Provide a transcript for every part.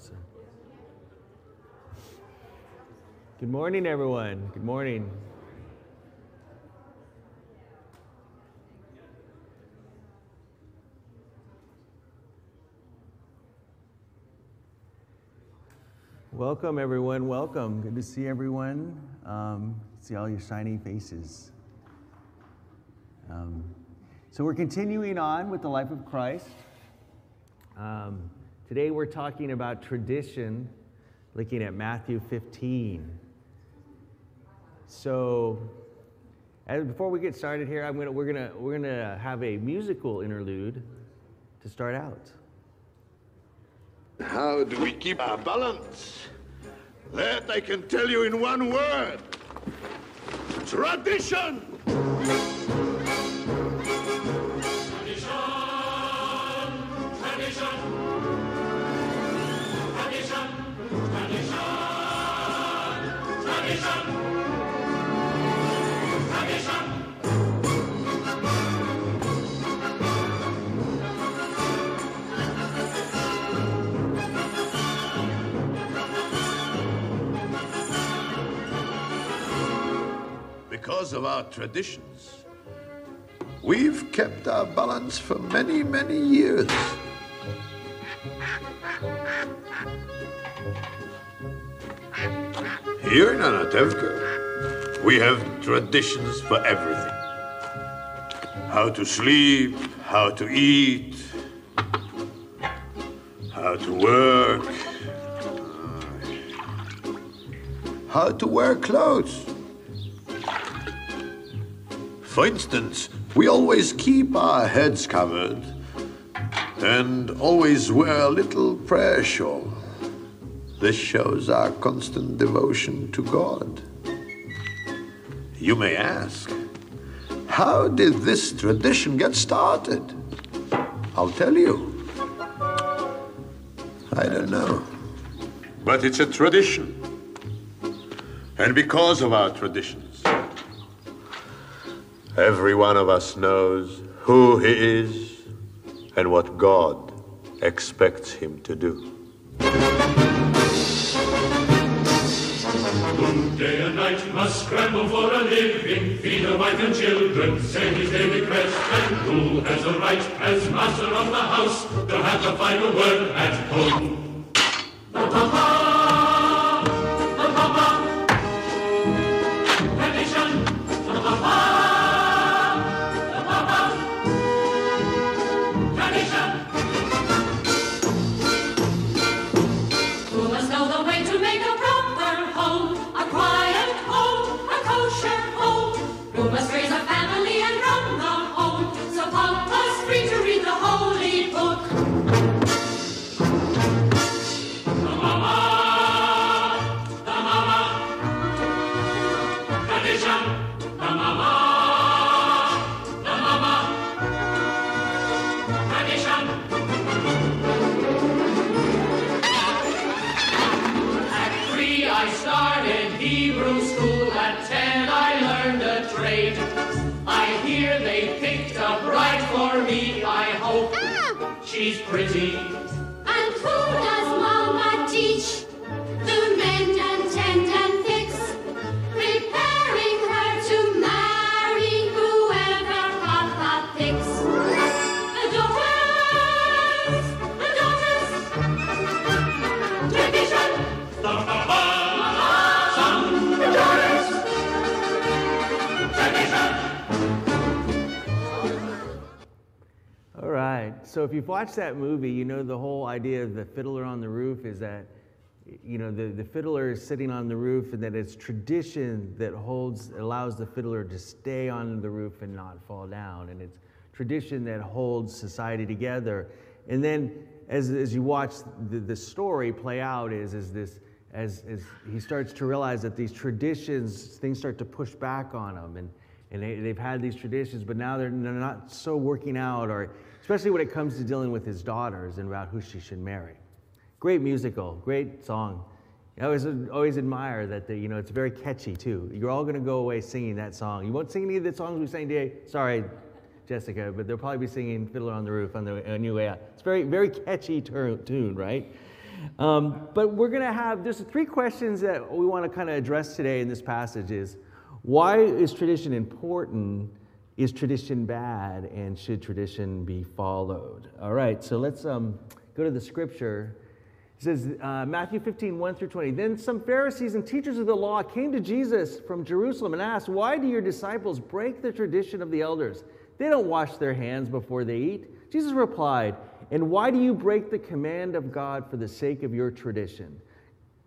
closer. Good morning, everyone. Good morning. Welcome, everyone. Welcome. Good to see everyone. Um, see all your shiny faces. Um, so, we're continuing on with the life of Christ. Um, today, we're talking about tradition, looking at Matthew 15. So, before we get started here, I'm gonna, we're going we're gonna have a musical interlude to start out. How do we keep our balance? That I can tell you in one word. Tradition! Because of our traditions, we've kept our balance for many, many years. Here in Anatevka, we have traditions for everything. How to sleep, how to eat, how to work, how to wear clothes. For instance, we always keep our heads covered and always wear a little prayer shawl. This shows our constant devotion to God. You may ask, how did this tradition get started? I'll tell you. I don't know. But it's a tradition. And because of our traditions, every one of us knows who he is and what God expects him to do. Day and night must scramble for a living, feed a wife and children, send his daily crest, and who has a right, as master of the house, to have the final word at home? So if you've watched that movie, you know the whole idea of the fiddler on the roof is that, you know, the, the fiddler is sitting on the roof and that it's tradition that holds, allows the fiddler to stay on the roof and not fall down. And it's tradition that holds society together. And then as, as you watch the, the story play out is, is this, as, as he starts to realize that these traditions, things start to push back on him. And, and they, they've had these traditions, but now they're, they're not so working out, or especially when it comes to dealing with his daughters and about who she should marry. Great musical, great song. I always, always admire that the, you know it's very catchy too. You're all going to go away singing that song. You won't sing any of the songs we sang today. Sorry, Jessica, but they'll probably be singing "Fiddler on the Roof" on the on your way out. It's very very catchy tur- tune, right? Um, but we're going to have, there's three questions that we want to kind of address today in this passage is, why is tradition important? Is tradition bad? And should tradition be followed? All right, so let's um, go to the scripture. It says, uh, Matthew 15, 1 through 20. Then some Pharisees and teachers of the law came to Jesus from Jerusalem and asked, Why do your disciples break the tradition of the elders? They don't wash their hands before they eat. Jesus replied, And why do you break the command of God for the sake of your tradition?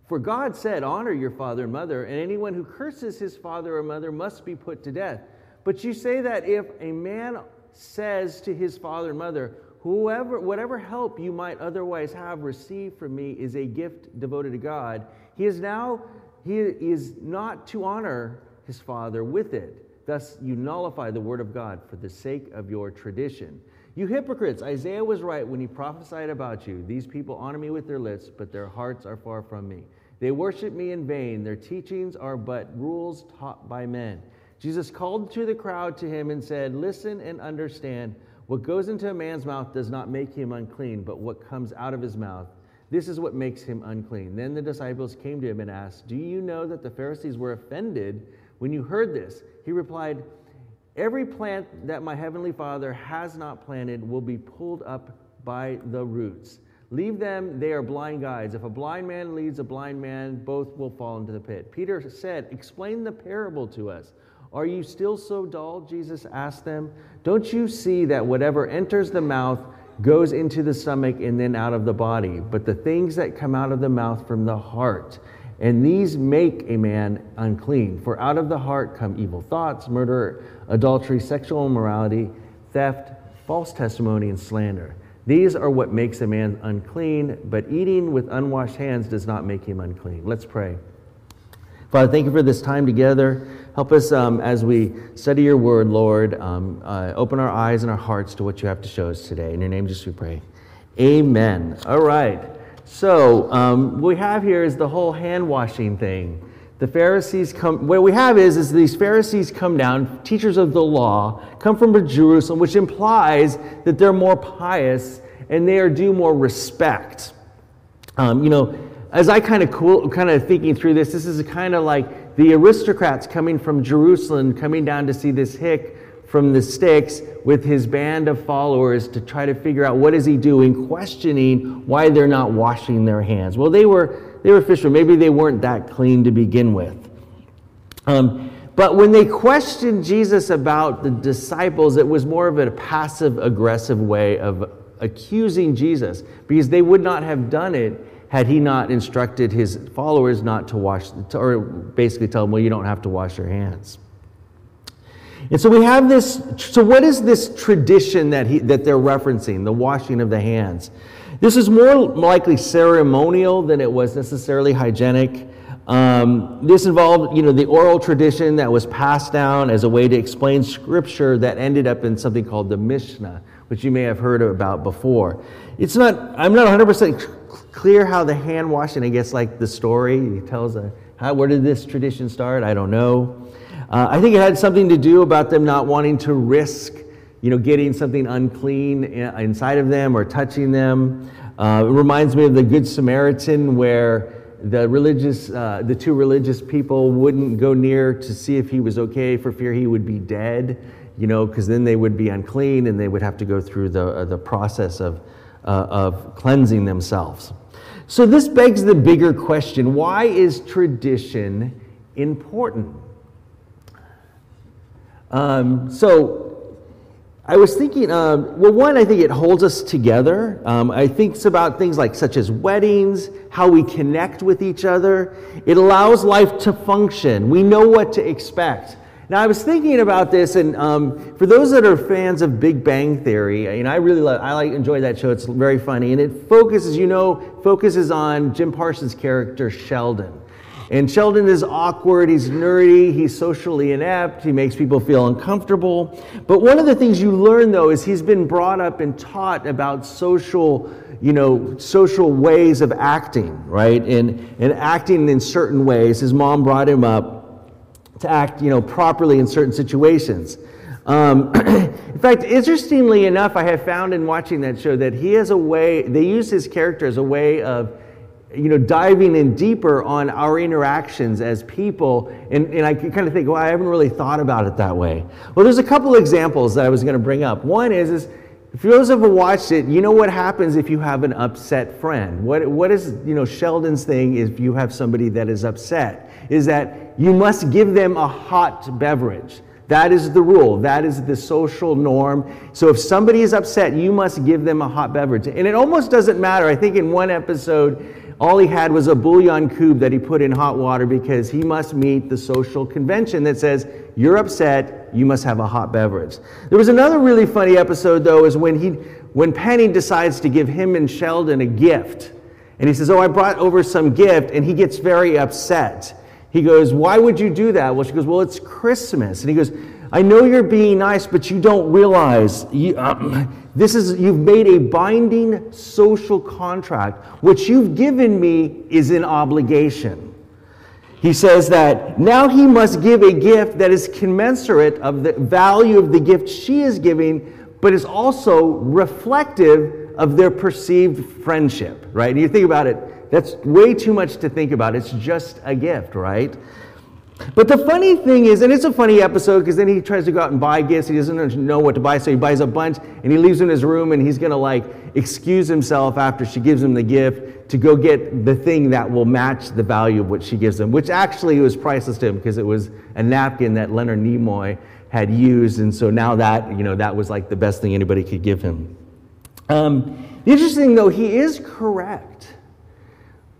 For God said, Honor your father and mother, and anyone who curses his father or mother must be put to death. But you say that if a man says to his father and mother, Whoever, whatever help you might otherwise have received from me is a gift devoted to God. He is now, he is not to honor his father with it. Thus, you nullify the word of God for the sake of your tradition. You hypocrites, Isaiah was right when he prophesied about you. These people honor me with their lips, but their hearts are far from me. They worship me in vain. Their teachings are but rules taught by men. Jesus called to the crowd to him and said, Listen and understand. What goes into a man's mouth does not make him unclean, but what comes out of his mouth, this is what makes him unclean. Then the disciples came to him and asked, Do you know that the Pharisees were offended when you heard this? He replied, Every plant that my heavenly Father has not planted will be pulled up by the roots. Leave them, they are blind guides. If a blind man leads a blind man, both will fall into the pit. Peter said, Explain the parable to us. Are you still so dull? Jesus asked them. Don't you see that whatever enters the mouth goes into the stomach and then out of the body? But the things that come out of the mouth from the heart, and these make a man unclean. For out of the heart come evil thoughts, murder, adultery, sexual immorality, theft, false testimony, and slander. These are what makes a man unclean, but eating with unwashed hands does not make him unclean. Let's pray. Father, thank you for this time together. Help us um, as we study your word, Lord. Um, uh, open our eyes and our hearts to what you have to show us today. In your name, just we pray. Amen. All right. So, um, what we have here is the whole hand washing thing. The Pharisees come, what we have is, is these Pharisees come down, teachers of the law, come from Jerusalem, which implies that they're more pious and they are due more respect. Um, you know, as I kind of cool, kind of thinking through this, this is kind of like the aristocrats coming from Jerusalem, coming down to see this hick from the sticks with his band of followers to try to figure out what is he doing, questioning why they're not washing their hands. Well, they were they were fishermen. Maybe they weren't that clean to begin with. Um, but when they questioned Jesus about the disciples, it was more of a passive aggressive way of accusing Jesus because they would not have done it had he not instructed his followers not to wash, or basically tell them, well, you don't have to wash your hands. And so we have this. So, what is this tradition that, he, that they're referencing, the washing of the hands? This is more likely ceremonial than it was necessarily hygienic. Um, this involved, you know, the oral tradition that was passed down as a way to explain scripture that ended up in something called the Mishnah, which you may have heard about before. It's not. I'm not 100 percent clear how the hand washing, I guess, like the story, he tells a, how, where did this tradition start? I don't know. Uh, I think it had something to do about them not wanting to risk, you know, getting something unclean inside of them or touching them. Uh, it reminds me of the Good Samaritan where the religious, uh, the two religious people wouldn't go near to see if he was okay for fear he would be dead, you know, because then they would be unclean and they would have to go through the, uh, the process of, uh, of cleansing themselves. So, this begs the bigger question why is tradition important? Um, so, I was thinking, um, well, one, I think it holds us together. Um, I think about things like such as weddings, how we connect with each other. It allows life to function. We know what to expect. Now, I was thinking about this, and um, for those that are fans of Big Bang Theory, and I really love, I like enjoy that show. It's very funny, and it focuses, you know, focuses on Jim Parsons' character Sheldon. And Sheldon is awkward, he's nerdy, he's socially inept, he makes people feel uncomfortable. But one of the things you learn though is he's been brought up and taught about social, you know, social ways of acting, right? And, and acting in certain ways. His mom brought him up to act, you know, properly in certain situations. Um, in fact, interestingly enough, I have found in watching that show that he has a way, they use his character as a way of you know, diving in deeper on our interactions as people. And, and I kind of think, well, I haven't really thought about it that way. Well, there's a couple examples that I was going to bring up. One is, is if those have watched it, you know what happens if you have an upset friend. What, what is, you know, Sheldon's thing if you have somebody that is upset, is that you must give them a hot beverage. That is the rule. That is the social norm. So if somebody is upset, you must give them a hot beverage. And it almost doesn't matter. I think in one episode, all he had was a bouillon cube that he put in hot water because he must meet the social convention that says, You're upset, you must have a hot beverage. There was another really funny episode, though, is when, he, when Penny decides to give him and Sheldon a gift. And he says, Oh, I brought over some gift. And he gets very upset. He goes, Why would you do that? Well, she goes, Well, it's Christmas. And he goes, I know you're being nice, but you don't realize you, uh, this is you've made a binding social contract. What you've given me is an obligation. He says that now he must give a gift that is commensurate of the value of the gift she is giving, but is also reflective of their perceived friendship, right? And you think about it, that's way too much to think about. It's just a gift, right? But the funny thing is, and it's a funny episode because then he tries to go out and buy gifts. He doesn't know what to buy, so he buys a bunch and he leaves in his room and he's going to like excuse himself after she gives him the gift to go get the thing that will match the value of what she gives him, which actually was priceless to him because it was a napkin that Leonard Nimoy had used. And so now that, you know, that was like the best thing anybody could give him. Um, interesting though, he is correct.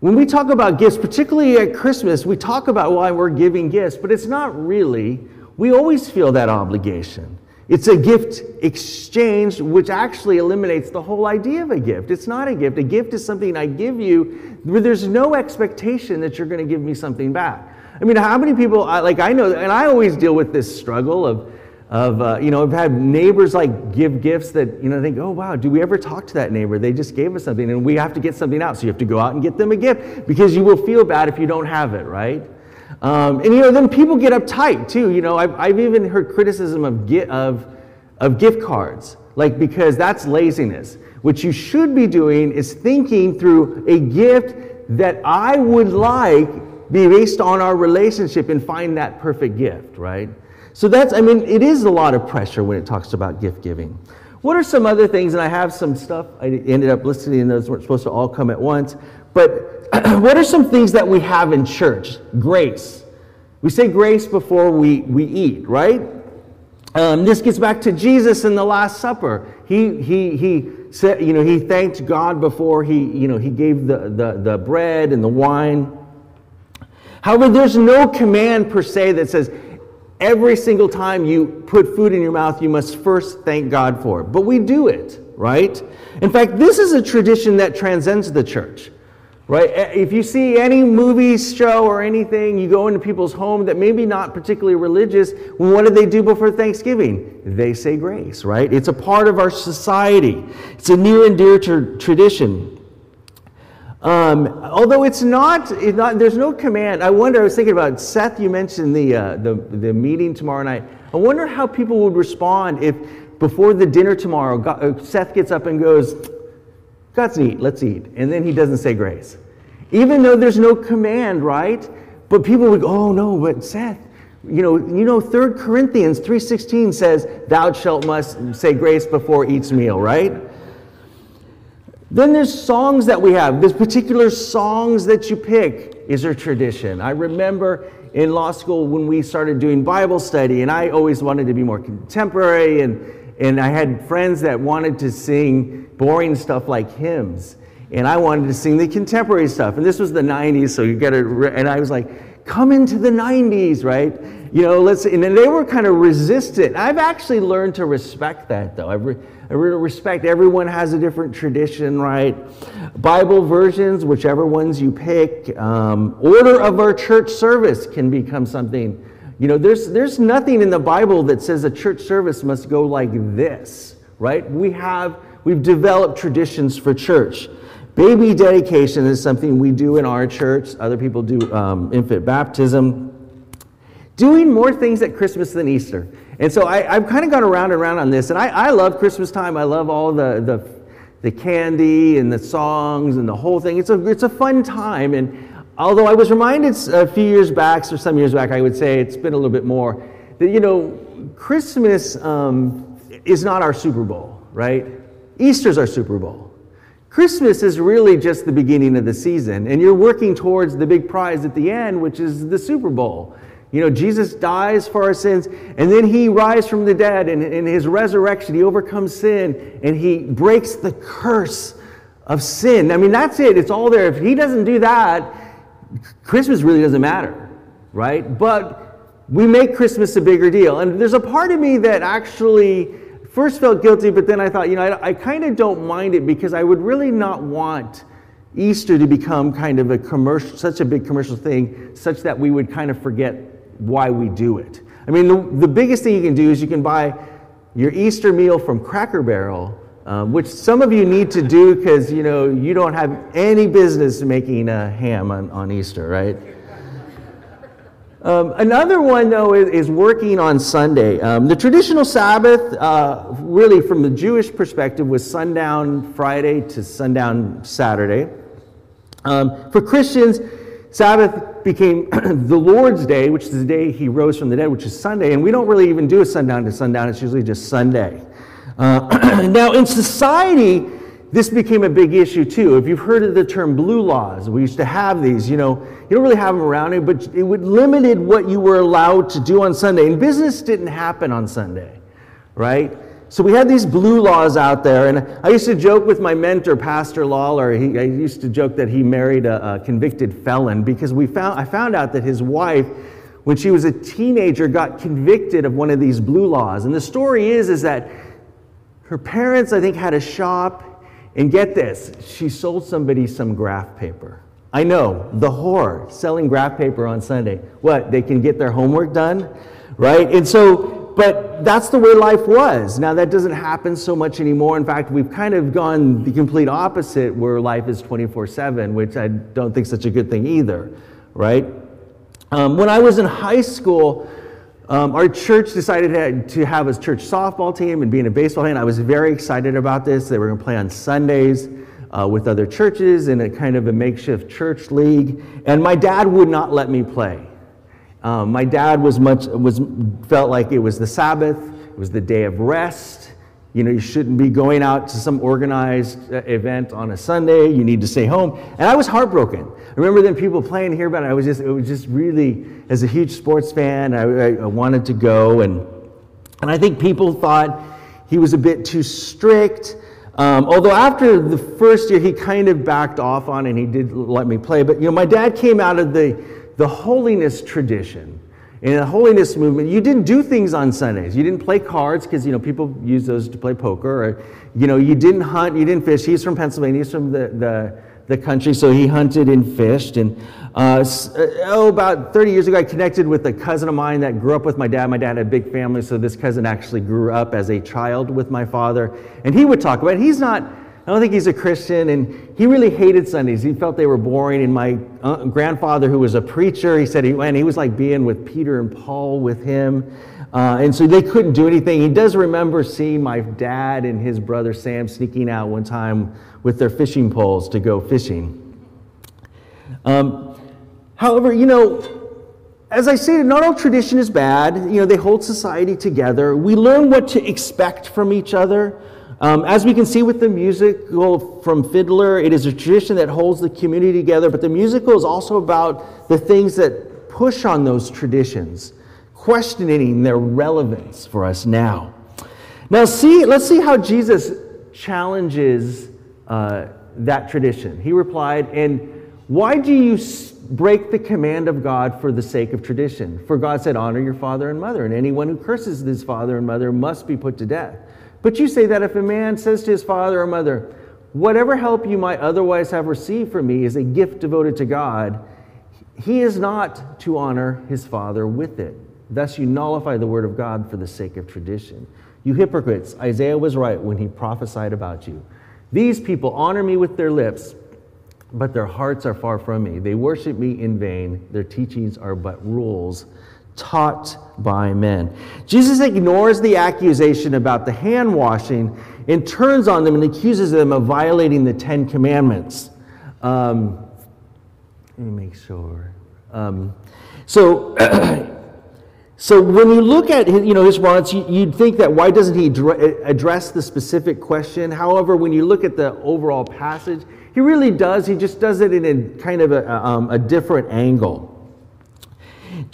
When we talk about gifts, particularly at Christmas, we talk about why we're giving gifts, but it's not really. We always feel that obligation. It's a gift exchange, which actually eliminates the whole idea of a gift. It's not a gift. A gift is something I give you where there's no expectation that you're going to give me something back. I mean, how many people, like I know, and I always deal with this struggle of, of uh, you know, I've had neighbors like give gifts that, you know, think, oh, wow, do we ever talk to that neighbor? They just gave us something and we have to get something out. So you have to go out and get them a gift because you will feel bad if you don't have it, right? Um, and, you know, then people get uptight too. You know, I've, I've even heard criticism of, gi- of, of gift cards, like because that's laziness. What you should be doing is thinking through a gift that I would like be based on our relationship and find that perfect gift, right? So that's, I mean, it is a lot of pressure when it talks about gift giving. What are some other things? And I have some stuff, I ended up listening, and those weren't supposed to all come at once. But what are some things that we have in church? Grace. We say grace before we, we eat, right? Um, this gets back to Jesus in the Last Supper. He, he, he said, you know, he thanked God before he, you know, he gave the, the, the bread and the wine. However, there's no command per se that says, every single time you put food in your mouth, you must first thank God for it. But we do it, right? In fact, this is a tradition that transcends the church, right? If you see any movie, show, or anything, you go into people's home that maybe not particularly religious, what do they do before Thanksgiving? They say grace, right? It's a part of our society, it's a near and dear tra- tradition. Um, although it's not, it's not, there's no command. I wonder, I was thinking about Seth, you mentioned the, uh, the, the meeting tomorrow night. I wonder how people would respond if before the dinner tomorrow, God, uh, Seth gets up and goes, God's eat, let's eat. And then he doesn't say grace. Even though there's no command, right? But people would go, oh no, but Seth, you know, you know, 3 Corinthians 3.16 says, thou shalt must say grace before each meal, right? Then there's songs that we have. There's particular songs that you pick is there tradition. I remember in law school when we started doing Bible study, and I always wanted to be more contemporary, and, and I had friends that wanted to sing boring stuff like hymns, and I wanted to sing the contemporary stuff. And this was the 90s, so you get it. And I was like, come into the 90s, right? You know, let's, and they were kind of resistant. I've actually learned to respect that, though. I've re, I really respect everyone has a different tradition, right? Bible versions, whichever ones you pick. Um, order of our church service can become something. You know, there's, there's nothing in the Bible that says a church service must go like this, right? We have, we've developed traditions for church. Baby dedication is something we do in our church. Other people do um, infant baptism doing more things at Christmas than Easter. And so I, have kind of gone around and around on this, and I, I love Christmas time. I love all the, the, the candy and the songs and the whole thing. It's a, it's a fun time. And although I was reminded a few years back, or some years back, I would say it's been a little bit more, that, you know, Christmas um, is not our Super Bowl, right? Easter's our Super Bowl. Christmas is really just the beginning of the season, and you're working towards the big prize at the end, which is the Super Bowl. You know, Jesus dies for our sins, and then he rises from the dead, and in his resurrection, he overcomes sin, and he breaks the curse of sin. I mean, that's it. It's all there. If he doesn't do that, Christmas really doesn't matter, right? But we make Christmas a bigger deal. And there's a part of me that actually first felt guilty, but then I thought, you know, I, I kind of don't mind it because I would really not want Easter to become kind of a commercial, such a big commercial thing, such that we would kind of forget why we do it. I mean, the, the biggest thing you can do is you can buy your Easter meal from Cracker Barrel, um, which some of you need to do because you know you don't have any business making a ham on, on Easter, right? Um, another one, though, is, is working on Sunday. Um, the traditional Sabbath, uh, really from the Jewish perspective, was sundown Friday to sundown Saturday. Um, for Christians, Sabbath became the Lord's Day, which is the day he rose from the dead, which is Sunday. And we don't really even do a sundown to sundown, it's usually just Sunday. Uh, now, in society, this became a big issue too. If you've heard of the term blue laws, we used to have these, you know, you don't really have them around here, but it would limited what you were allowed to do on Sunday. And business didn't happen on Sunday, right? So we had these blue laws out there, and I used to joke with my mentor, Pastor Lawler. He, I used to joke that he married a, a convicted felon because we found, I found out that his wife, when she was a teenager, got convicted of one of these blue laws. And the story is, is that her parents, I think, had a shop, and get this, she sold somebody some graph paper. I know, the horror, selling graph paper on Sunday. What, they can get their homework done? Right? And so but that's the way life was. Now, that doesn't happen so much anymore. In fact, we've kind of gone the complete opposite where life is 24 7, which I don't think is such a good thing either, right? Um, when I was in high school, um, our church decided to have a church softball team and being a baseball fan. I was very excited about this. They were going to play on Sundays uh, with other churches in a kind of a makeshift church league. And my dad would not let me play. Um, my dad was much was felt like it was the Sabbath, it was the day of rest. You know, you shouldn't be going out to some organized uh, event on a Sunday. You need to stay home. And I was heartbroken. I remember then people playing here, but I was just it was just really as a huge sports fan, I, I wanted to go, and and I think people thought he was a bit too strict. Um, although after the first year, he kind of backed off on, and he did let me play. But you know, my dad came out of the the holiness tradition. In the holiness movement, you didn't do things on Sundays. You didn't play cards because you know people use those to play poker, or you know you didn't hunt, you didn't fish. He's from Pennsylvania. He's from the the, the country, so he hunted and fished. And uh, uh oh, about 30 years ago, I connected with a cousin of mine that grew up with my dad. My dad had a big family, so this cousin actually grew up as a child with my father, and he would talk about. It. He's not I don't think he's a Christian, and he really hated Sundays. He felt they were boring. And my uh, grandfather, who was a preacher, he said he went, he was like being with Peter and Paul with him. Uh, and so they couldn't do anything. He does remember seeing my dad and his brother Sam sneaking out one time with their fishing poles to go fishing. Um, however, you know, as I stated, not all tradition is bad. You know, they hold society together. We learn what to expect from each other. Um, as we can see with the musical from Fiddler, it is a tradition that holds the community together, but the musical is also about the things that push on those traditions, questioning their relevance for us now. Now, see, let's see how Jesus challenges uh, that tradition. He replied, And why do you break the command of God for the sake of tradition? For God said, Honor your father and mother, and anyone who curses his father and mother must be put to death. But you say that if a man says to his father or mother, Whatever help you might otherwise have received from me is a gift devoted to God, he is not to honor his father with it. Thus you nullify the word of God for the sake of tradition. You hypocrites, Isaiah was right when he prophesied about you. These people honor me with their lips, but their hearts are far from me. They worship me in vain. Their teachings are but rules taught by men. Jesus ignores the accusation about the hand washing and turns on them and accuses them of violating the Ten Commandments. Um, let me make sure. Um, so, so when you look at his, you know his response, you'd think that why doesn't he address the specific question? However, when you look at the overall passage, he really does. He just does it in a kind of a, um, a different angle.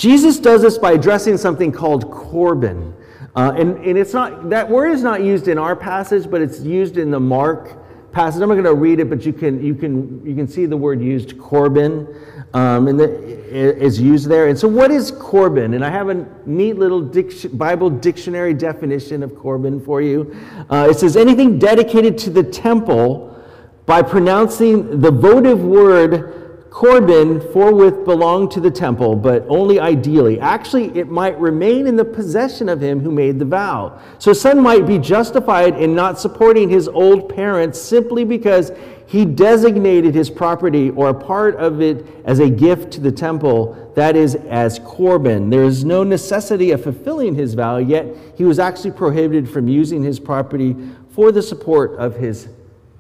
Jesus does this by addressing something called Corban. Uh, and, and it's not, that word is not used in our passage, but it's used in the Mark passage. I'm not going to read it, but you can, you can, you can see the word used, Corban, um, and the, is used there. And so, what is Corban? And I have a neat little dic- Bible dictionary definition of Corban for you. Uh, it says anything dedicated to the temple by pronouncing the votive word Corban forthwith belonged to the temple, but only ideally. Actually, it might remain in the possession of him who made the vow. So, a son might be justified in not supporting his old parents simply because he designated his property or a part of it as a gift to the temple, that is, as Corban. There is no necessity of fulfilling his vow, yet he was actually prohibited from using his property for the support of his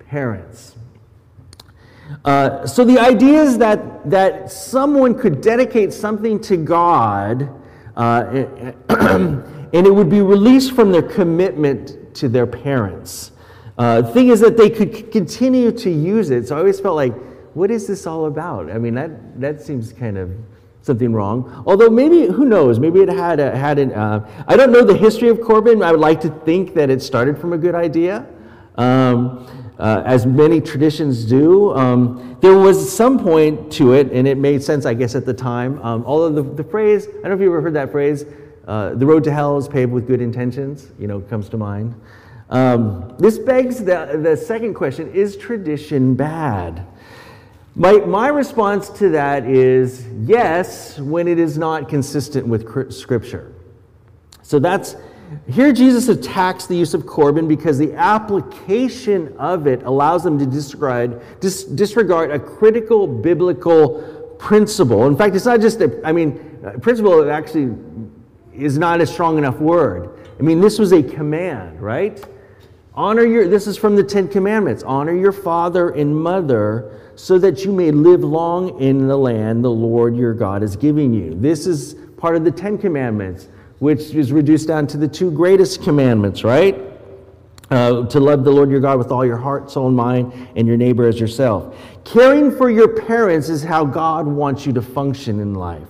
parents. Uh, so the idea is that, that someone could dedicate something to God uh, and it would be released from their commitment to their parents. Uh, the thing is that they could continue to use it. So I always felt like, what is this all about? I mean, that, that seems kind of something wrong. Although maybe, who knows, maybe it had, a, had an, uh, I don't know the history of Corban. I would like to think that it started from a good idea. Um, uh, as many traditions do. Um, there was some point to it, and it made sense, I guess, at the time. Um, although the, the phrase, I don't know if you ever heard that phrase, uh, the road to hell is paved with good intentions, you know, comes to mind. Um, this begs the, the second question is tradition bad? My, my response to that is yes, when it is not consistent with Scripture. So that's here, Jesus attacks the use of Corban because the application of it allows them to disregard, dis, disregard a critical biblical principle. In fact, it's not just a, I mean, principle actually is not a strong enough word. I mean, this was a command, right? Honor your, this is from the Ten Commandments honor your father and mother so that you may live long in the land the Lord your God is giving you. This is part of the Ten Commandments which is reduced down to the two greatest commandments, right? Uh, to love the Lord your God with all your heart, soul, and mind, and your neighbor as yourself. Caring for your parents is how God wants you to function in life.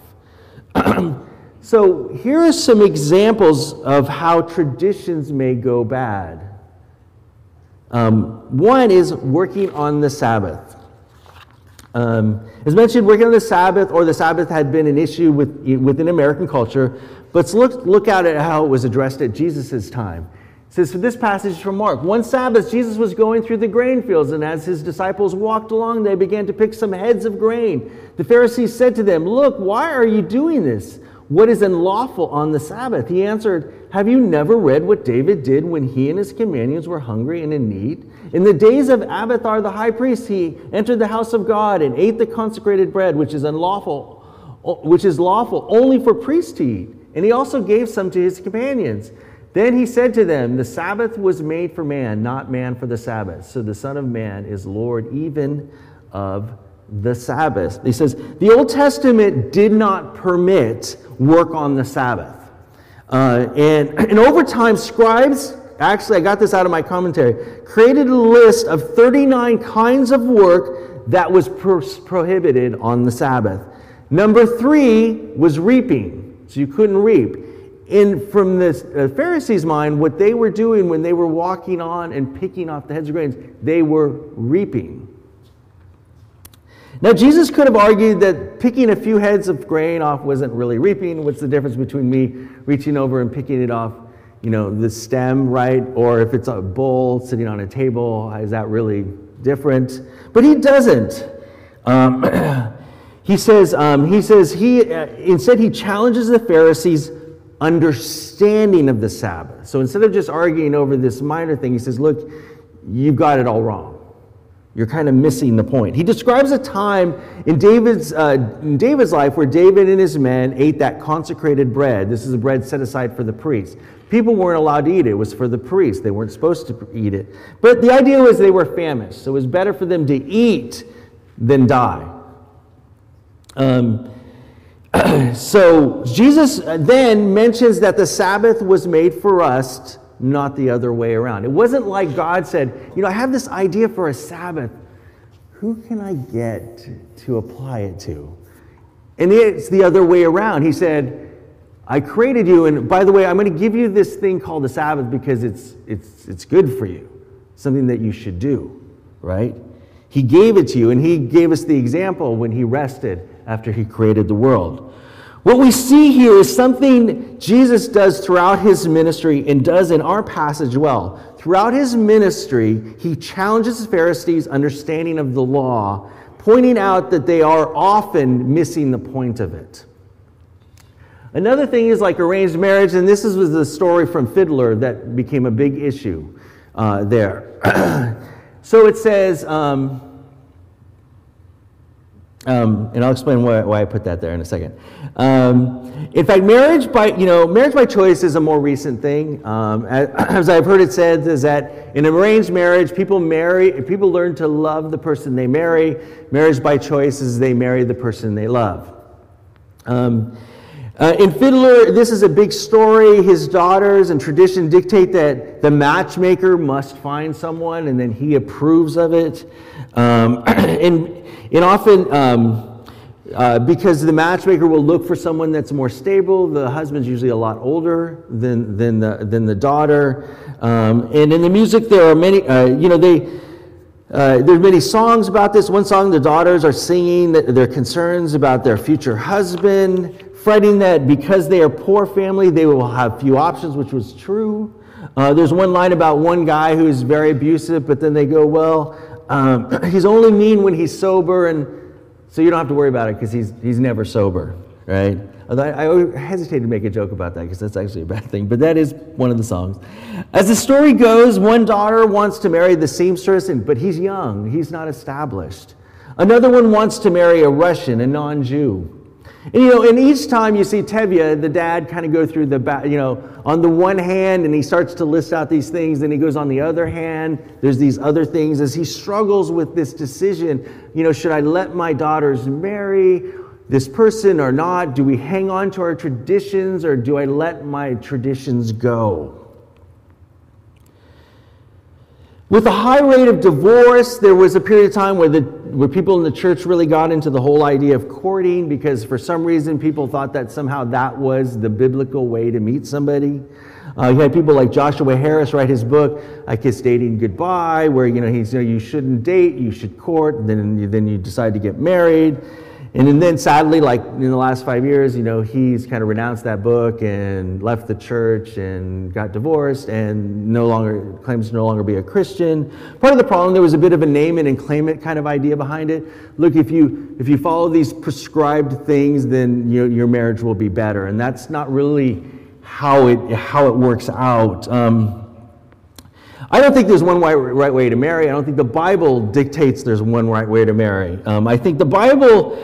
so, here are some examples of how traditions may go bad. Um, one is working on the Sabbath. Um, as mentioned, working on the Sabbath or the Sabbath had been an issue with, within American culture but look, look at how it was addressed at Jesus' time. It says, for this passage from Mark, one Sabbath, Jesus was going through the grain fields, and as his disciples walked along, they began to pick some heads of grain. The Pharisees said to them, Look, why are you doing this? What is unlawful on the Sabbath? He answered, Have you never read what David did when he and his companions were hungry and in need? In the days of Abiathar the high priest, he entered the house of God and ate the consecrated bread, which is unlawful, which is lawful only for priests to eat and he also gave some to his companions. Then he said to them, The Sabbath was made for man, not man for the Sabbath. So the Son of Man is Lord even of the Sabbath. He says, The Old Testament did not permit work on the Sabbath. Uh, and, and over time, scribes, actually, I got this out of my commentary, created a list of 39 kinds of work that was pro- prohibited on the Sabbath. Number three was reaping. So you couldn't reap. And from the Pharisees' mind, what they were doing when they were walking on and picking off the heads of grains, they were reaping. Now, Jesus could have argued that picking a few heads of grain off wasn't really reaping. What's the difference between me reaching over and picking it off, you know, the stem, right? Or if it's a bowl sitting on a table, is that really different? But he doesn't. Um, He says, um, he says he, uh, instead, he challenges the Pharisees' understanding of the Sabbath. So instead of just arguing over this minor thing, he says, look, you've got it all wrong. You're kind of missing the point. He describes a time in David's, uh, in David's life where David and his men ate that consecrated bread. This is a bread set aside for the priests. People weren't allowed to eat it. It was for the priests. They weren't supposed to eat it. But the idea was they were famished, so it was better for them to eat than die. Um, so Jesus then mentions that the Sabbath was made for us not the other way around. It wasn't like God said, You know, I have this idea for a Sabbath. Who can I get to apply it to? And it's the other way around. He said, I created you, and by the way, I'm going to give you this thing called the Sabbath because it's, it's, it's good for you, something that you should do, right? He gave it to you, and He gave us the example when He rested after He created the world. What we see here is something Jesus does throughout his ministry and does in our passage well. Throughout his ministry, he challenges the Pharisees' understanding of the law, pointing out that they are often missing the point of it. Another thing is like arranged marriage, and this was the story from Fiddler that became a big issue uh, there. so it says, um, um, and I'll explain why, why, I put that there in a second. Um, in fact, marriage by you know marriage by choice is a more recent thing. Um, as, as, I've heard it said, is that in an arranged marriage, people marry, people learn to love the person they marry. Marriage by choice is they marry the person they love. Um, uh, in Fiddler, this is a big story. His daughters and tradition dictate that the matchmaker must find someone, and then he approves of it. Um, and and often, um, uh, because the matchmaker will look for someone that's more stable, the husband's usually a lot older than, than, the, than the daughter. Um, and in the music, there are many, uh, you know, they, uh, there's many songs about this. One song, the daughters are singing their concerns about their future husband, fretting that because they are poor family, they will have few options, which was true. Uh, there's one line about one guy who's very abusive, but then they go, well, um, he's only mean when he's sober, and so you don't have to worry about it because he's, he's never sober, right? I, I hesitate to make a joke about that because that's actually a bad thing, but that is one of the songs. As the story goes, one daughter wants to marry the seamstress, but he's young, he's not established. Another one wants to marry a Russian, a non Jew. And you know, and each time you see Tevye, the dad kind of go through the, you know, on the one hand, and he starts to list out these things, then he goes on the other hand, there's these other things as he struggles with this decision. You know, should I let my daughters marry this person or not? Do we hang on to our traditions or do I let my traditions go? With a high rate of divorce, there was a period of time where, the, where people in the church really got into the whole idea of courting because for some reason people thought that somehow that was the biblical way to meet somebody. Uh, you had people like Joshua Harris write his book, I Kiss Dating Goodbye, where you know, he's, you, know, you shouldn't date, you should court, then then you decide to get married. And then sadly, like in the last five years, you know, he's kind of renounced that book and left the church and got divorced and no longer claims to no longer be a Christian. Part of the problem, there was a bit of a name it and claim it kind of idea behind it. Look, if you if you follow these prescribed things, then you your marriage will be better. And that's not really how it how it works out. Um, I don't think there's one right way to marry. I don't think the Bible dictates there's one right way to marry. Um, I think the Bible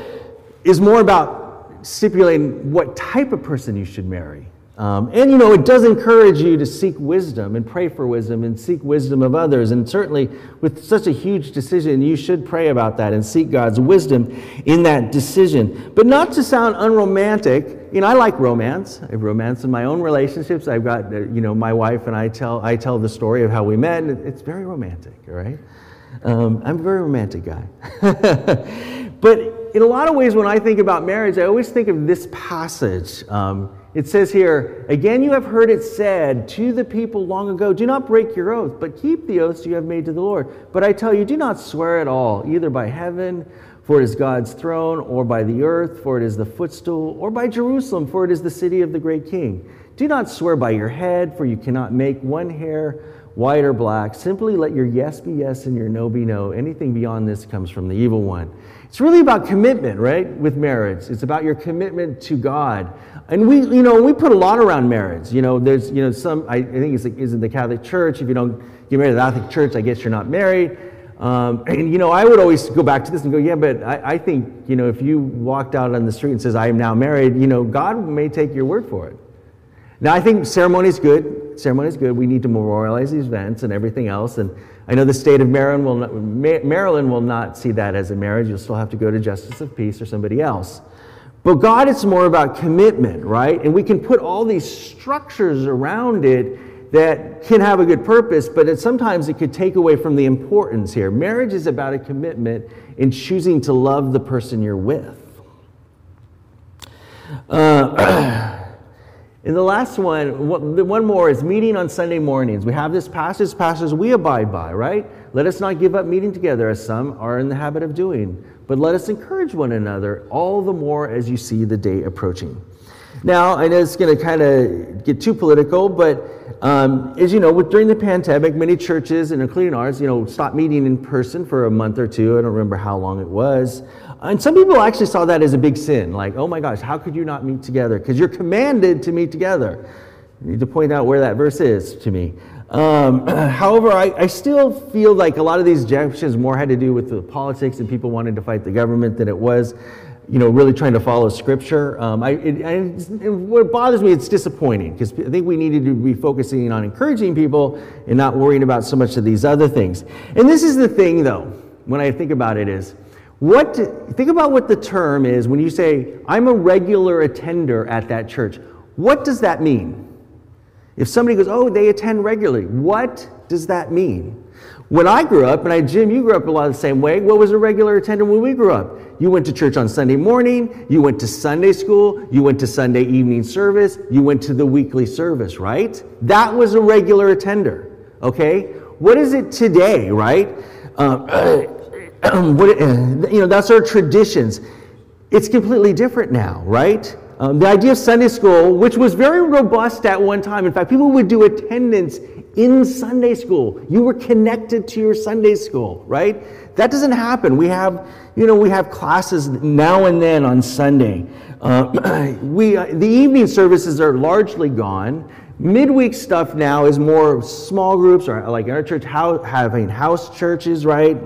is more about stipulating what type of person you should marry. Um, and you know, it does encourage you to seek wisdom and pray for wisdom and seek wisdom of others. And certainly, with such a huge decision, you should pray about that and seek God's wisdom in that decision. But not to sound unromantic, you know, I like romance. I have romance in my own relationships. I've got, uh, you know, my wife and I tell, I tell the story of how we met, and it's very romantic, all right? Um, I'm a very romantic guy. but in a lot of ways, when I think about marriage, I always think of this passage. Um, it says here, Again, you have heard it said to the people long ago, Do not break your oath, but keep the oaths you have made to the Lord. But I tell you, do not swear at all, either by heaven, for it is God's throne, or by the earth, for it is the footstool, or by Jerusalem, for it is the city of the great king. Do not swear by your head, for you cannot make one hair white or black. Simply let your yes be yes and your no be no. Anything beyond this comes from the evil one. It's really about commitment, right? With marriage, it's about your commitment to God. And we, you know, we put a lot around marriage. You know, there's, you know, some. I, I think it's like, is in the Catholic Church. If you don't get married in the Catholic Church, I guess you're not married. Um, and you know, I would always go back to this and go, yeah, but I, I think you know, if you walked out on the street and says, "I am now married," you know, God may take your word for it. Now, I think ceremony is good. Ceremony is good. We need to memorialize these events and everything else. And I know the state of Maryland will not, Maryland will not see that as a marriage. You'll still have to go to justice of peace or somebody else. But God, it's more about commitment, right? And we can put all these structures around it that can have a good purpose, but it, sometimes it could take away from the importance here. Marriage is about a commitment in choosing to love the person you're with. Uh, and the last one, one more is meeting on Sunday mornings. We have this passage, passages we abide by, right? Let us not give up meeting together as some are in the habit of doing, but let us encourage one another all the more as you see the day approaching. Now, I know it's going to kind of get too political, but um, as you know, with, during the pandemic, many churches, and including ours, you know, stopped meeting in person for a month or two. I don't remember how long it was. And some people actually saw that as a big sin. Like, oh my gosh, how could you not meet together? Because you're commanded to meet together. You need to point out where that verse is to me. Um, however, I, I, still feel like a lot of these objections more had to do with the politics and people wanting to fight the government than it was you know, really trying to follow scripture. Um, I, it, I, it, what bothers me, it's disappointing because I think we needed to be focusing on encouraging people and not worrying about so much of these other things. And this is the thing, though, when I think about it, is what think about what the term is when you say I'm a regular attender at that church. What does that mean? If somebody goes, "Oh, they attend regularly," what does that mean? When I grew up, and I, Jim, you grew up a lot of the same way. What was a regular attender when we grew up? You went to church on Sunday morning, you went to Sunday school, you went to Sunday evening service, you went to the weekly service, right? That was a regular attender, okay? What is it today, right? Um, what, you know, that's our traditions. It's completely different now, right? Um, the idea of Sunday school, which was very robust at one time, in fact, people would do attendance in Sunday school. You were connected to your Sunday school, right? That doesn't happen. We have, you know, we have classes now and then on Sunday. Uh, we, uh, the evening services are largely gone. Midweek stuff now is more small groups, or like our church house, having house churches, right?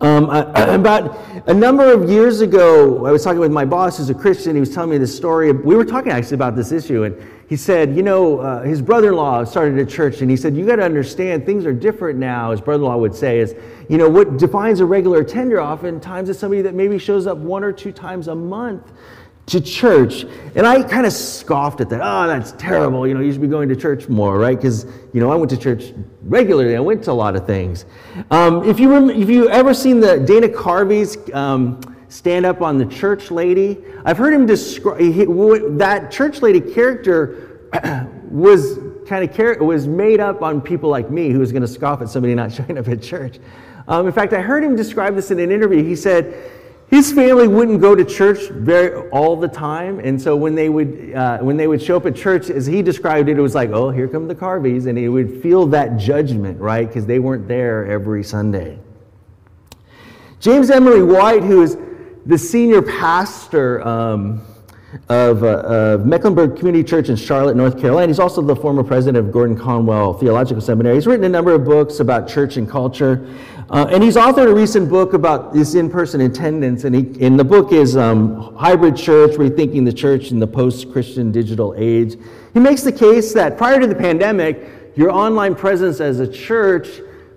Um, uh, about a number of years ago, I was talking with my boss, who's a Christian. He was telling me this story. We were talking actually about this issue, and he said, you know, uh, his brother-in-law started a church, and he said, you got to understand, things are different now. His brother-in-law would say is, you know, what defines a regular attender oftentimes is somebody that maybe shows up one or two times a month to church. And I kind of scoffed at that. Oh, that's terrible. You know, you should be going to church more, right? Because, you know, I went to church regularly. I went to a lot of things. Um, if, you rem- if you ever seen the Dana Carvey's um, stand up on the church lady, I've heard him describe that church lady character was kind of char- was made up on people like me who was going to scoff at somebody not showing up at church. Um, in fact, I heard him describe this in an interview. He said, his family wouldn't go to church very all the time, and so when they would uh, when they would show up at church, as he described it, it was like, "Oh, here come the Carveys," and he would feel that judgment, right, because they weren't there every Sunday. James Emery White, who is the senior pastor um, of, uh, of, Mecklenburg Community Church in Charlotte, North Carolina. He's also the former president of Gordon Conwell Theological Seminary. He's written a number of books about church and culture. Uh, and he's authored a recent book about this in person attendance. And, he, and the book is um, Hybrid Church Rethinking the Church in the Post Christian Digital Age. He makes the case that prior to the pandemic, your online presence as a church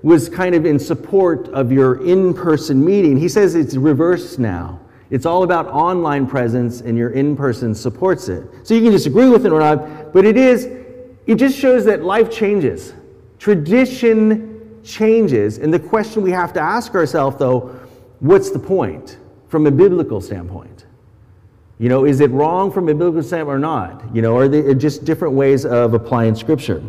was kind of in support of your in person meeting. He says it's reversed now. It's all about online presence, and your in person supports it. So you can disagree with it or not, but it is, it just shows that life changes. Tradition changes. And the question we have to ask ourselves, though, what's the point from a biblical standpoint? You know, is it wrong from a biblical standpoint or not? You know, are they just different ways of applying Scripture?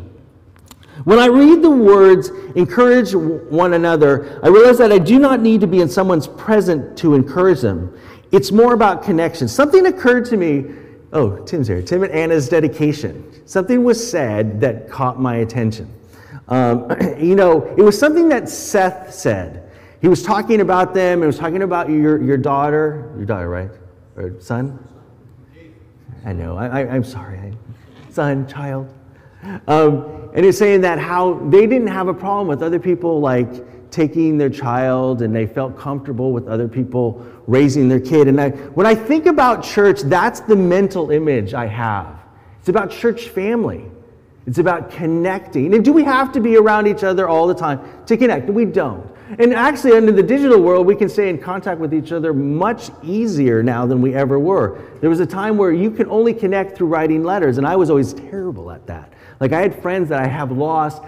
When I read the words, encourage one another, I realize that I do not need to be in someone's present to encourage them. It's more about connection. Something occurred to me. Oh, Tim's here. Tim and Anna's dedication. Something was said that caught my attention. Um, you know, it was something that Seth said. He was talking about them, he was talking about your, your daughter, your daughter, right? Or son? I know, I, am sorry. Son, child. Um, and he's saying that how they didn't have a problem with other people like taking their child and they felt comfortable with other people raising their kid. And I, when I think about church, that's the mental image I have. It's about church family. It's about connecting. And do we have to be around each other all the time to connect? We don't. And actually, under the digital world, we can stay in contact with each other much easier now than we ever were. There was a time where you could only connect through writing letters, and I was always terrible at that. Like, I had friends that I have lost,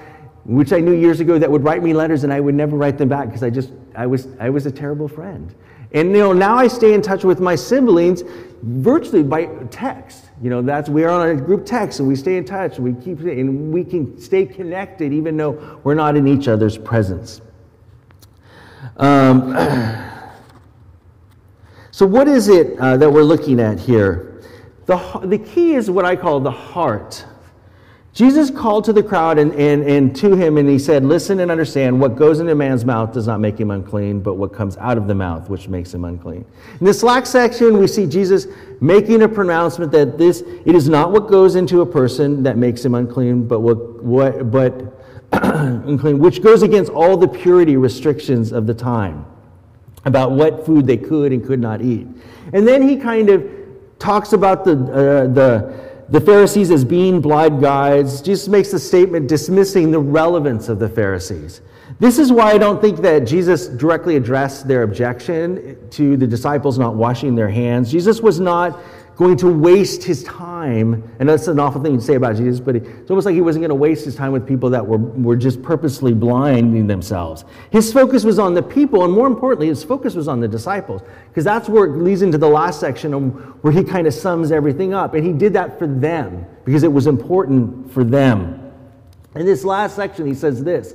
which I knew years ago that would write me letters, and I would never write them back because I just, I was, I was a terrible friend. And you know, now I stay in touch with my siblings virtually by text. You know, that's we are on a group text and we stay in touch and we keep and we can stay connected even though we're not in each other's presence. Um, so, what is it uh, that we're looking at here? The, the key is what I call the heart. Jesus called to the crowd and, and, and to him, and he said, Listen and understand what goes into a man's mouth does not make him unclean, but what comes out of the mouth, which makes him unclean. In this last section, we see Jesus making a pronouncement that this it is not what goes into a person that makes him unclean, but what, what but unclean, which goes against all the purity restrictions of the time about what food they could and could not eat. And then he kind of talks about the, uh, the, the Pharisees as being blind guides. Jesus makes a statement dismissing the relevance of the Pharisees. This is why I don't think that Jesus directly addressed their objection to the disciples not washing their hands. Jesus was not going to waste his time, and that's an awful thing to say about Jesus, but it's almost like he wasn't going to waste his time with people that were, were just purposely blinding themselves. His focus was on the people, and more importantly, his focus was on the disciples, because that's where it leads into the last section where he kind of sums everything up. And he did that for them, because it was important for them. In this last section, he says this.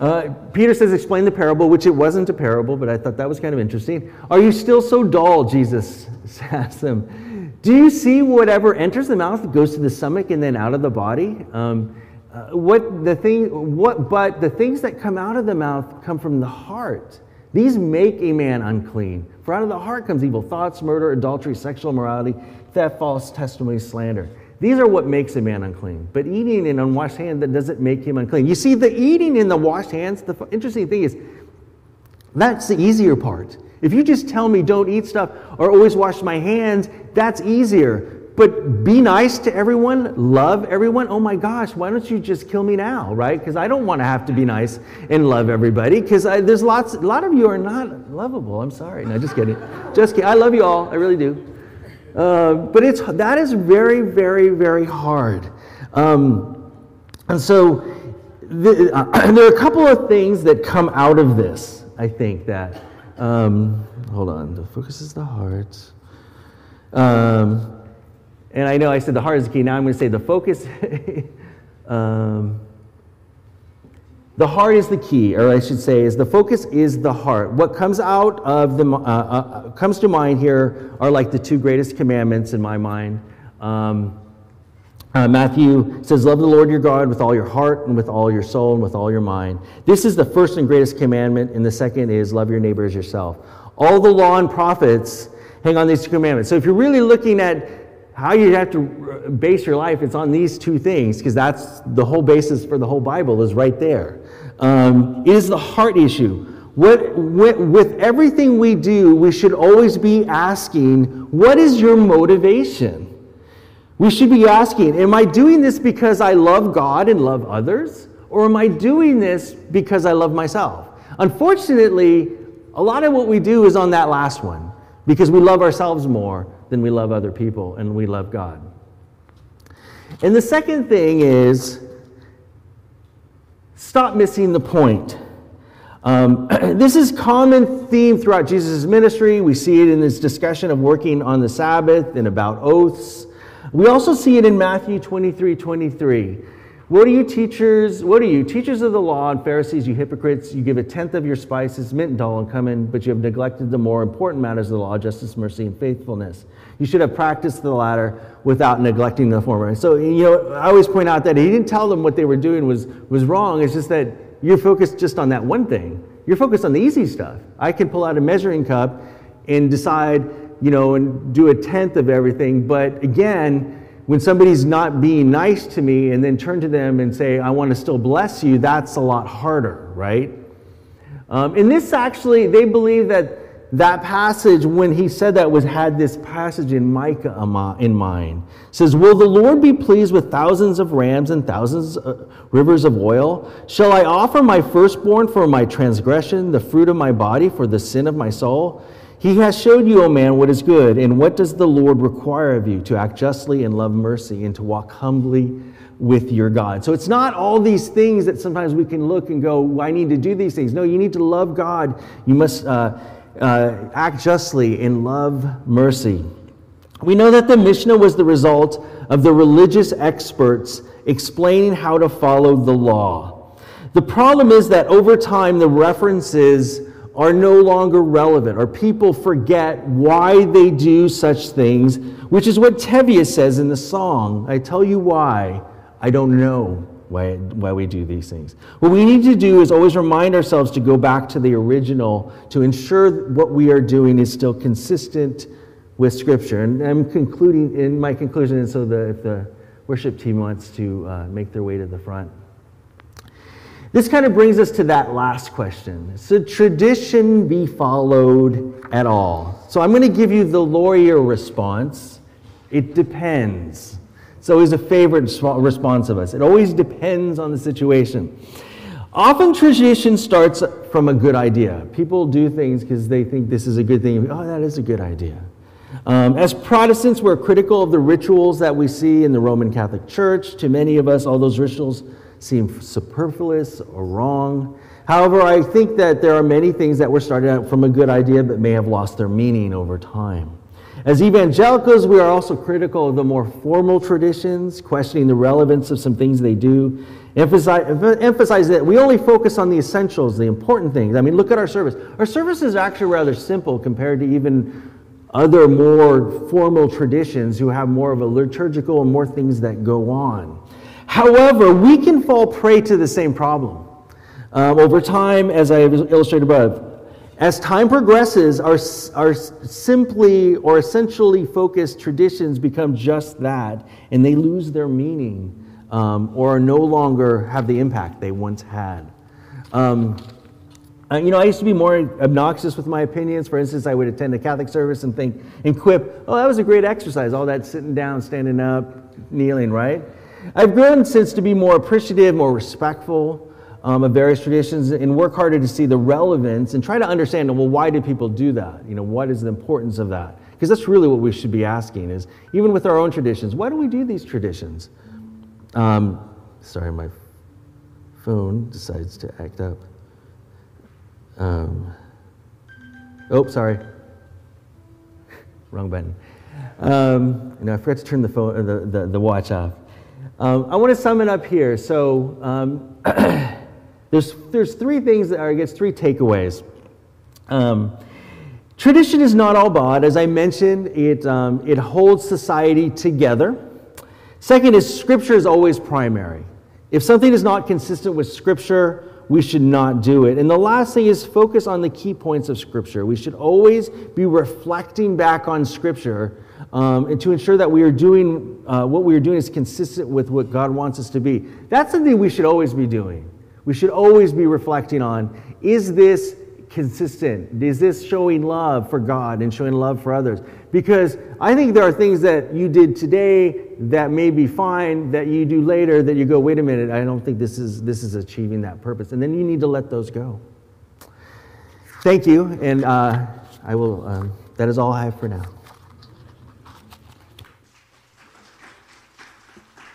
Uh, Peter says, explain the parable, which it wasn't a parable, but I thought that was kind of interesting. Are you still so dull? Jesus asks them. Do you see whatever enters the mouth goes to the stomach and then out of the body? Um, uh, what the thing, what, but the things that come out of the mouth come from the heart. These make a man unclean. For out of the heart comes evil thoughts, murder, adultery, sexual immorality, theft, false testimony, slander. These are what makes a man unclean. But eating an unwashed hand that doesn't make him unclean. You see, the eating in the washed hands, the interesting thing is that's the easier part. If you just tell me don't eat stuff or always wash my hands, that's easier. But be nice to everyone, love everyone. Oh my gosh, why don't you just kill me now, right? Because I don't want to have to be nice and love everybody. Because there's lots, a lot of you are not lovable. I'm sorry. No, just kidding. Just kidding. I love you all. I really do. Uh, but it's that is very, very, very hard. Um, and so the, uh, there are a couple of things that come out of this. I think that um, hold on. The focus is the heart. Um, and I know I said the heart is the key. Now I'm going to say the focus. um, the heart is the key, or I should say, is the focus is the heart. What comes out of the uh, uh, comes to mind here are like the two greatest commandments in my mind. Um, uh, Matthew says, Love the Lord your God with all your heart and with all your soul and with all your mind. This is the first and greatest commandment, and the second is love your neighbor as yourself. All the law and prophets hang on these two commandments. So if you're really looking at how you have to base your life, it's on these two things, because that's the whole basis for the whole Bible is right there. Um, it is the heart issue. What, with, with everything we do, we should always be asking, what is your motivation? We should be asking, am I doing this because I love God and love others? Or am I doing this because I love myself? Unfortunately, a lot of what we do is on that last one because we love ourselves more than we love other people and we love God. And the second thing is stop missing the point. Um, this is common theme throughout Jesus' ministry. We see it in his discussion of working on the Sabbath and about oaths. We also see it in Matthew 23 23. What are you teachers? What are you? Teachers of the law and Pharisees, you hypocrites. You give a tenth of your spices, mint and dill, and cumin, but you have neglected the more important matters of the law, justice, mercy, and faithfulness. You should have practiced the latter without neglecting the former. So, you know, I always point out that he didn't tell them what they were doing was, was wrong. It's just that you're focused just on that one thing. You're focused on the easy stuff. I can pull out a measuring cup and decide you know, and do a tenth of everything. But again, when somebody's not being nice to me and then turn to them and say, I want to still bless you, that's a lot harder, right? Um, and this actually, they believe that that passage, when he said that, was had this passage in Micah um, uh, in mind. It says, Will the Lord be pleased with thousands of rams and thousands of rivers of oil? Shall I offer my firstborn for my transgression, the fruit of my body for the sin of my soul? He has showed you, O man, what is good, and what does the Lord require of you? To act justly and love mercy, and to walk humbly with your God. So it's not all these things that sometimes we can look and go, I need to do these things. No, you need to love God. You must uh, uh, act justly and love mercy. We know that the Mishnah was the result of the religious experts explaining how to follow the law. The problem is that over time, the references are no longer relevant, or people forget why they do such things, which is what Tevye says in the song. I tell you why, I don't know why, why we do these things. What we need to do is always remind ourselves to go back to the original to ensure what we are doing is still consistent with Scripture. And I'm concluding in my conclusion, and so the, if the worship team wants to uh, make their way to the front. This kind of brings us to that last question. Should tradition be followed at all? So I'm going to give you the lawyer response. It depends. It's always a favorite response of us. It always depends on the situation. Often tradition starts from a good idea. People do things because they think this is a good thing. Oh, that is a good idea. Um, as Protestants, we're critical of the rituals that we see in the Roman Catholic Church. To many of us, all those rituals seem superfluous or wrong. However, I think that there are many things that were started out from a good idea but may have lost their meaning over time. As evangelicals, we are also critical of the more formal traditions, questioning the relevance of some things they do, emphasize, emphasize that we only focus on the essentials, the important things. I mean, look at our service. Our service is actually rather simple compared to even other more formal traditions who have more of a liturgical and more things that go on. However, we can fall prey to the same problem. Um, over time, as I illustrated above, as time progresses, our, our simply or essentially focused traditions become just that, and they lose their meaning um, or no longer have the impact they once had. Um, you know, I used to be more obnoxious with my opinions. For instance, I would attend a Catholic service and think and quip, "Oh, that was a great exercise. All that sitting down, standing up, kneeling, right?" I've grown since to be more appreciative, more respectful um, of various traditions, and work harder to see the relevance and try to understand, well, why do people do that? You know, what is the importance of that? Because that's really what we should be asking is, even with our own traditions, why do we do these traditions? Um, sorry, my phone decides to act up. Um, oh, sorry. Wrong button. Um, you know, I forgot to turn the, phone, the, the, the watch off. Um, I want to sum it up here. So um, there's, there's three things that I guess, three takeaways. Um, tradition is not all bad. As I mentioned, it, um, it holds society together. Second is Scripture is always primary. If something is not consistent with Scripture, we should not do it. And the last thing is focus on the key points of Scripture. We should always be reflecting back on Scripture um, and to ensure that we are doing uh, what we are doing is consistent with what God wants us to be. That's something we should always be doing. We should always be reflecting on is this consistent? Is this showing love for God and showing love for others? Because I think there are things that you did today that may be fine that you do later that you go, wait a minute, I don't think this is, this is achieving that purpose. And then you need to let those go. Thank you. And uh, I will, um, that is all I have for now.